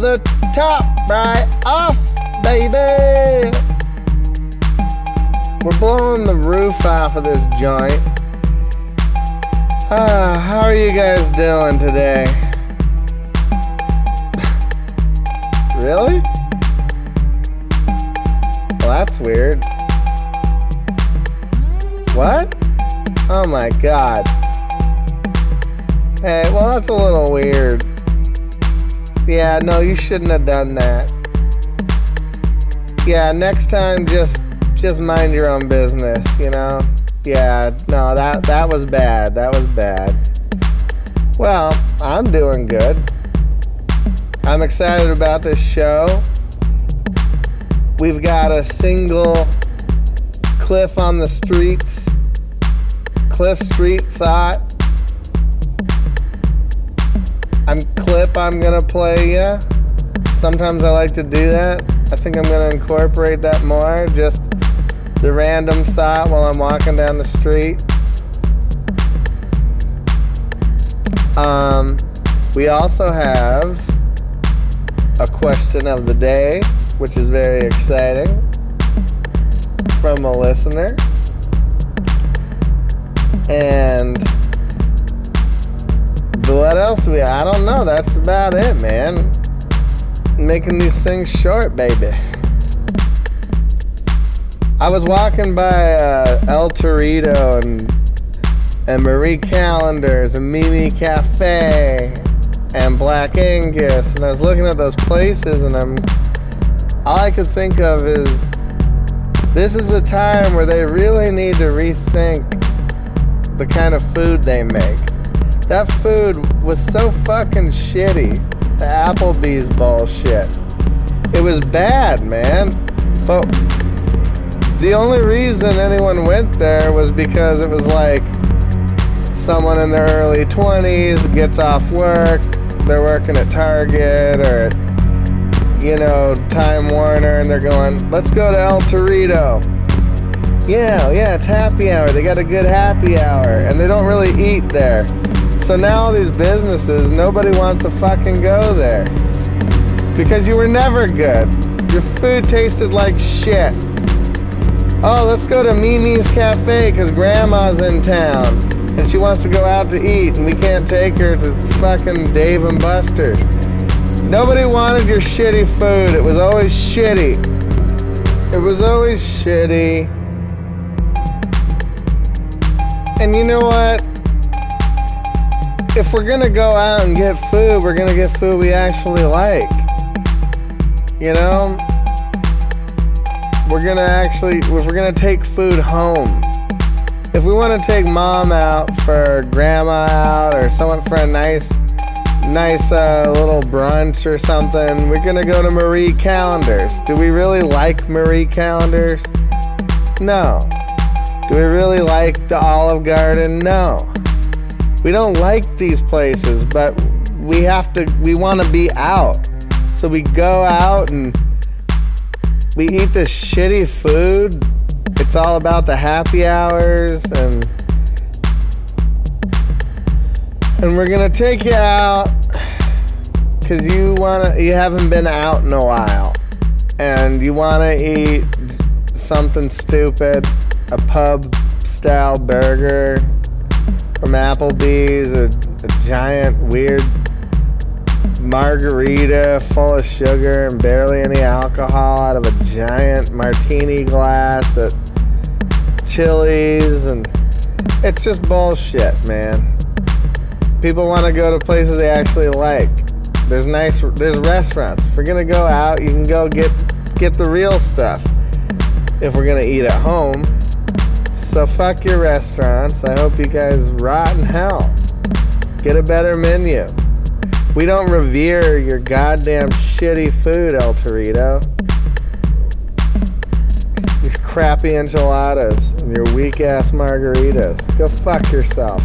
the top right off, baby. We're blowing the roof off of this joint. Ah, how are you guys doing today? really? Well, that's weird. What? Oh my god. Hey, well, that's a little weird. Yeah, no, you shouldn't have done that. Yeah, next time just just mind your own business, you know? Yeah, no, that that was bad. That was bad. Well, I'm doing good. I'm excited about this show. We've got a single Cliff on the Streets, Cliff Street Thought. I'm Clip, I'm gonna play ya. Sometimes I like to do that. I think I'm gonna incorporate that more. Just the random thought while I'm walking down the street. Um, we also have a question of the day, which is very exciting, from a listener. And what else we? I don't know. That's about it, man. Making these things short, baby. I was walking by uh, El Torito and and Marie Callender's and Mimi Cafe and Black Angus, and I was looking at those places, and I'm all I could think of is this is a time where they really need to rethink the kind of food they make. That food was so fucking shitty. The Applebee's bullshit. It was bad, man. But the only reason anyone went there was because it was like someone in their early 20s gets off work, they're working at Target or at, you know, Time Warner, and they're going, let's go to El Torito. Yeah, yeah, it's happy hour. They got a good happy hour, and they don't really eat there. So now all these businesses, nobody wants to fucking go there. Because you were never good. Your food tasted like shit. Oh, let's go to Mimi's Cafe because grandma's in town and she wants to go out to eat and we can't take her to fucking Dave and Buster's. Nobody wanted your shitty food. It was always shitty. It was always shitty. And you know what? If we're gonna go out and get food, we're gonna get food we actually like. You know? we're gonna actually if we're gonna take food home. If we want to take mom out for grandma out or someone for a nice nice uh, little brunch or something we're gonna go to marie callender's. Do we really like marie callender's? No. Do we really like the olive garden? No we don't like these places but we have to we want to be out. So we go out and we eat this shitty food. It's all about the happy hours and and we're gonna take you out because you wanna you haven't been out in a while. And you wanna eat something stupid, a pub style burger from Applebee's, a, a giant weird margarita full of sugar and barely any alcohol out of a giant martini glass at Chili's and it's just bullshit, man. People want to go to places they actually like. There's nice there's restaurants. If we're going to go out, you can go get get the real stuff. If we're going to eat at home. So fuck your restaurants. I hope you guys rot in hell. Get a better menu. We don't revere your goddamn shitty food, El Torito. Your crappy enchiladas and your weak ass margaritas. Go fuck yourself.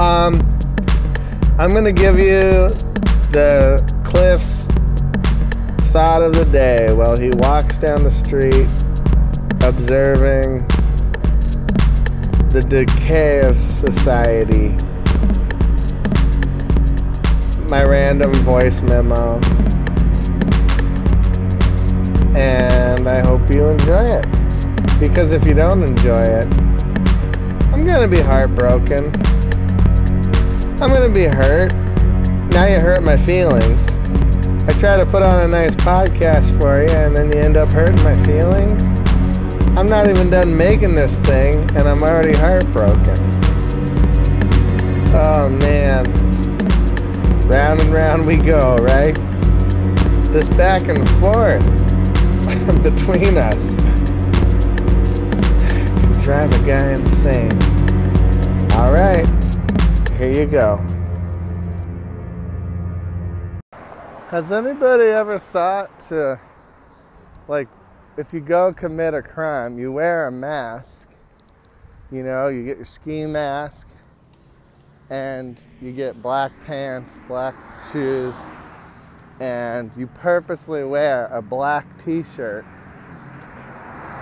Um, I'm gonna give you the Cliff's thought of the day while he walks down the street observing the decay of society my random voice memo. and I hope you enjoy it. Because if you don't enjoy it, I'm gonna be heartbroken. I'm gonna be hurt. Now you hurt my feelings. I try to put on a nice podcast for you, and then you end up hurting my feelings. I'm not even done making this thing, and I'm already heartbroken. Oh man. Round and round we go, right? This back and forth between us can drive a guy insane. Alright, here you go. Has anybody ever thought to, like, if you go commit a crime, you wear a mask, you know, you get your ski mask, and you get black pants, black shoes, and you purposely wear a black t shirt.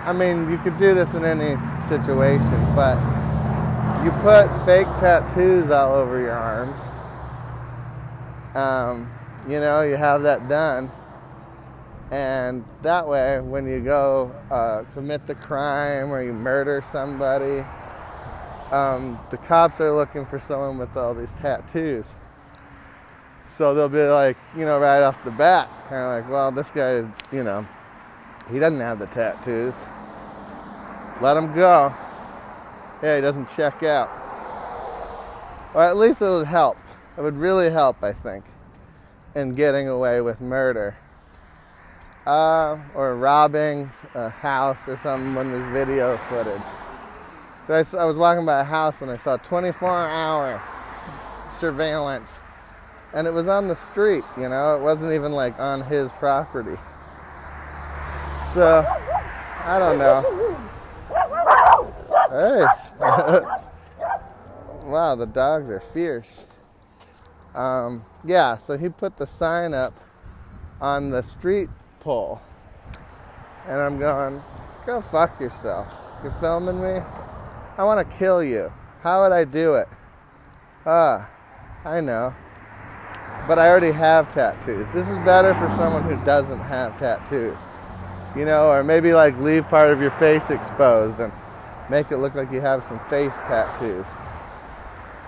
I mean, you could do this in any situation, but you put fake tattoos all over your arms. Um, you know, you have that done. And that way, when you go uh, commit the crime or you murder somebody, um, the cops are looking for someone with all these tattoos. So they'll be like, you know, right off the bat, kind of like, well, this guy, you know, he doesn't have the tattoos. Let him go. Yeah, he doesn't check out. Or at least it would help. It would really help, I think, in getting away with murder. Uh, or robbing a house or something when there's video footage. I, I was walking by a house and I saw 24 hour surveillance. And it was on the street, you know, it wasn't even like on his property. So, I don't know. Hey. wow, the dogs are fierce. Um, yeah, so he put the sign up on the street pole. And I'm going, go fuck yourself. You're filming me? I want to kill you. How would I do it? Ah, I know. But I already have tattoos. This is better for someone who doesn't have tattoos. You know, or maybe like leave part of your face exposed and make it look like you have some face tattoos.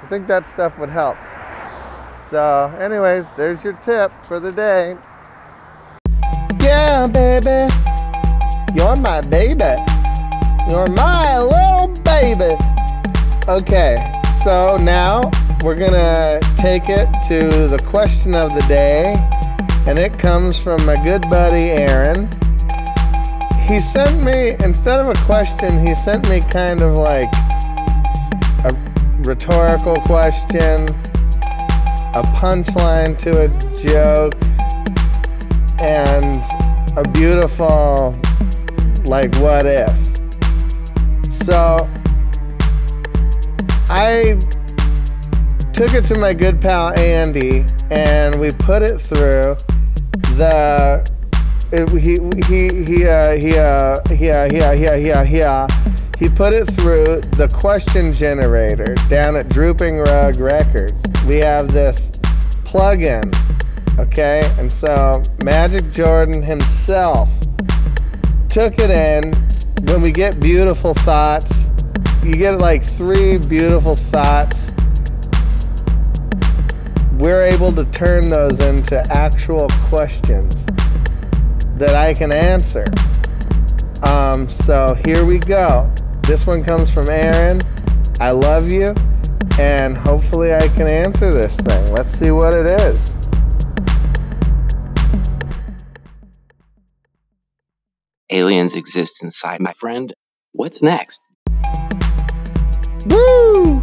I think that stuff would help. So, anyways, there's your tip for the day. Yeah, baby. You're my baby. You're my little baby. Okay, so now we're gonna take it to the question of the day, and it comes from my good buddy Aaron. He sent me, instead of a question, he sent me kind of like a rhetorical question, a punchline to a joke, and a beautiful, like, what if. So I took it to my good pal Andy and we put it through the it, he he he uh, he uh, he uh, he uh, he uh, he uh, he uh, he put it through the question generator down at Drooping Rug Records. We have this plugin, okay, and so Magic Jordan himself took it in when we get beautiful thoughts, you get like three beautiful thoughts. We're able to turn those into actual questions that I can answer. Um, so here we go. This one comes from Aaron. I love you, and hopefully I can answer this thing. Let's see what it is. Aliens exist inside my friend. What's next? Woo!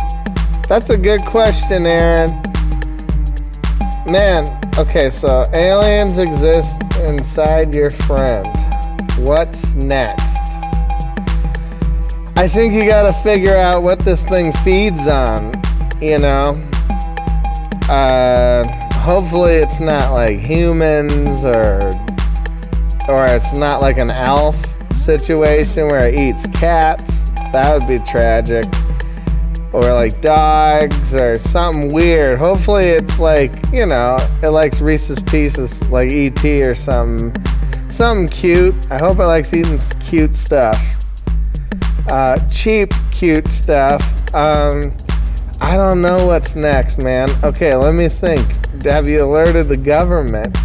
That's a good question, Aaron. Man, okay, so aliens exist inside your friend. What's next? I think you gotta figure out what this thing feeds on, you know? Uh, hopefully it's not like humans or or it's not like an ALF situation where it eats cats. That would be tragic. Or like dogs or something weird. Hopefully it's like, you know, it likes Reese's Pieces like ET or something. something cute. I hope it likes eating cute stuff. Uh, cheap, cute stuff. Um, I don't know what's next, man. Okay, let me think. Have you alerted the government?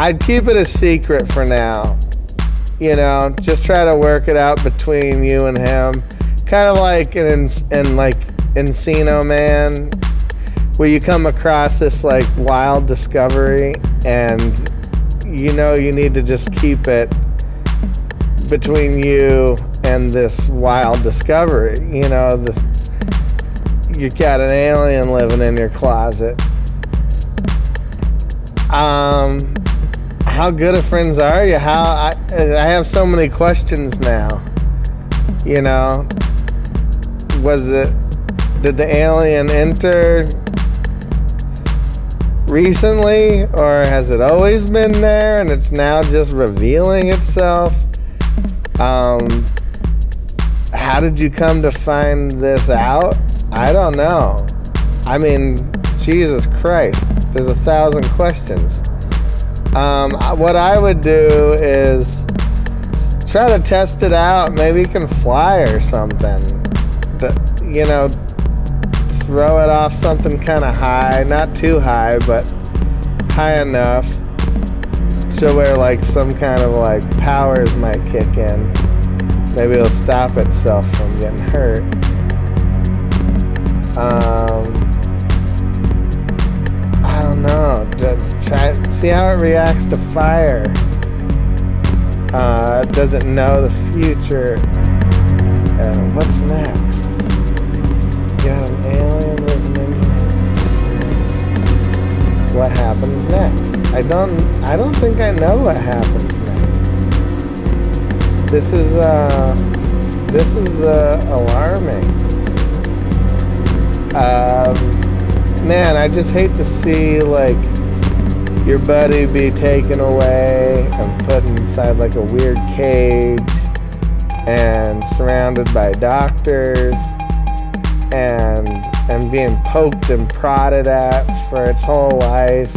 I'd keep it a secret for now. You know, just try to work it out between you and him. Kind of like in, in like Encino Man, where you come across this like wild discovery and you know you need to just keep it between you and this wild discovery. You know, the, you got an alien living in your closet. Um, how good of friends are you? How I, I have so many questions now. You know, was it did the alien enter recently, or has it always been there and it's now just revealing itself? Um, how did you come to find this out? I don't know. I mean, Jesus Christ, there's a thousand questions. Um, what I would do is try to test it out. Maybe you can fly or something. But, you know, throw it off something kind of high, not too high, but high enough to where like some kind of like powers might kick in. Maybe it'll stop itself from getting hurt. Um, I don't know. Just try see how it reacts to fire. Uh, doesn't know the future? Uh, what's next? got an alien living. What happens next? I don't I don't think I know what happens next. This is uh this is uh, alarming. Um, man, I just hate to see like your buddy be taken away and put inside like a weird cage and surrounded by doctors and and being poked and prodded at for its whole life.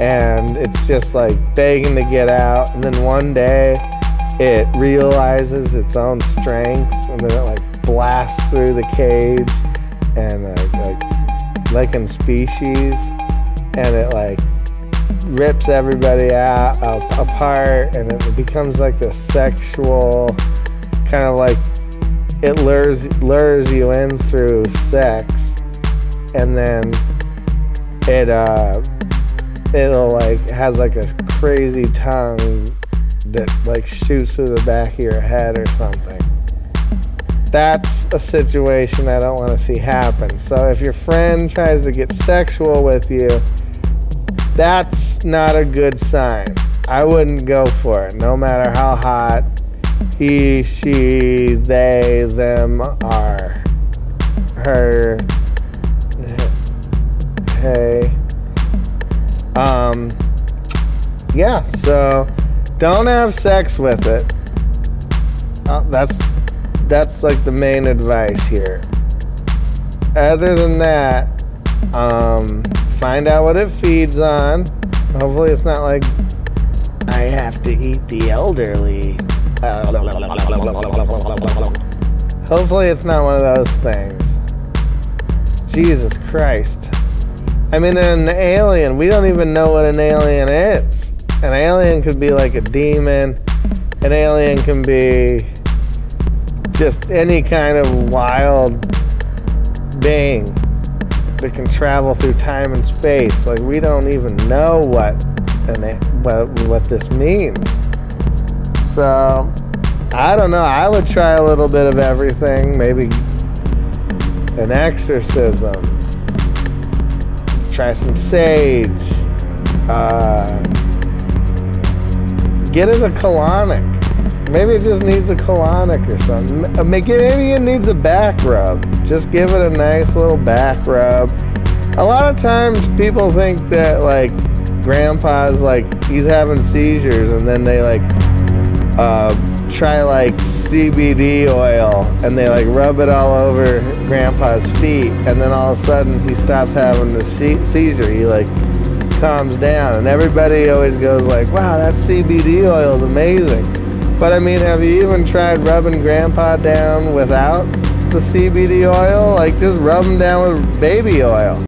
And it's just like begging to get out. And then one day it realizes its own strength and then it like blasts through the cage and uh, like like in species. And it like rips everybody out uh, apart and it becomes like this sexual kind of like it lures lures you in through sex, and then it uh it'll like has like a crazy tongue that like shoots through the back of your head or something. That's a situation I don't want to see happen. So if your friend tries to get sexual with you, that's not a good sign. I wouldn't go for it, no matter how hot he, she, they, them are. Her, hey. Um, yeah, so don't have sex with it. Uh, that's that's like the main advice here. Other than that, um, find out what it feeds on. Hopefully, it's not like I have to eat the elderly. Hopefully, it's not one of those things. Jesus Christ. I mean, an alien, we don't even know what an alien is. An alien could be like a demon, an alien can be just any kind of wild being that can travel through time and space. Like, we don't even know what, an, what, what this means. So, I don't know. I would try a little bit of everything. Maybe an exorcism. Try some sage. Uh, get it a colonic. Maybe it just needs a colonic or something. Uh, maybe it needs a back rub. Just give it a nice little back rub. A lot of times people think that like grandpa's like he's having seizures and then they like uh, try like CBD oil and they like rub it all over grandpa's feet and then all of a sudden he stops having the seizure he like calms down. And everybody always goes like, wow, that CBD oil is amazing. But I mean, have you even tried rubbing grandpa down without the CBD oil? Like just rub him down with baby oil.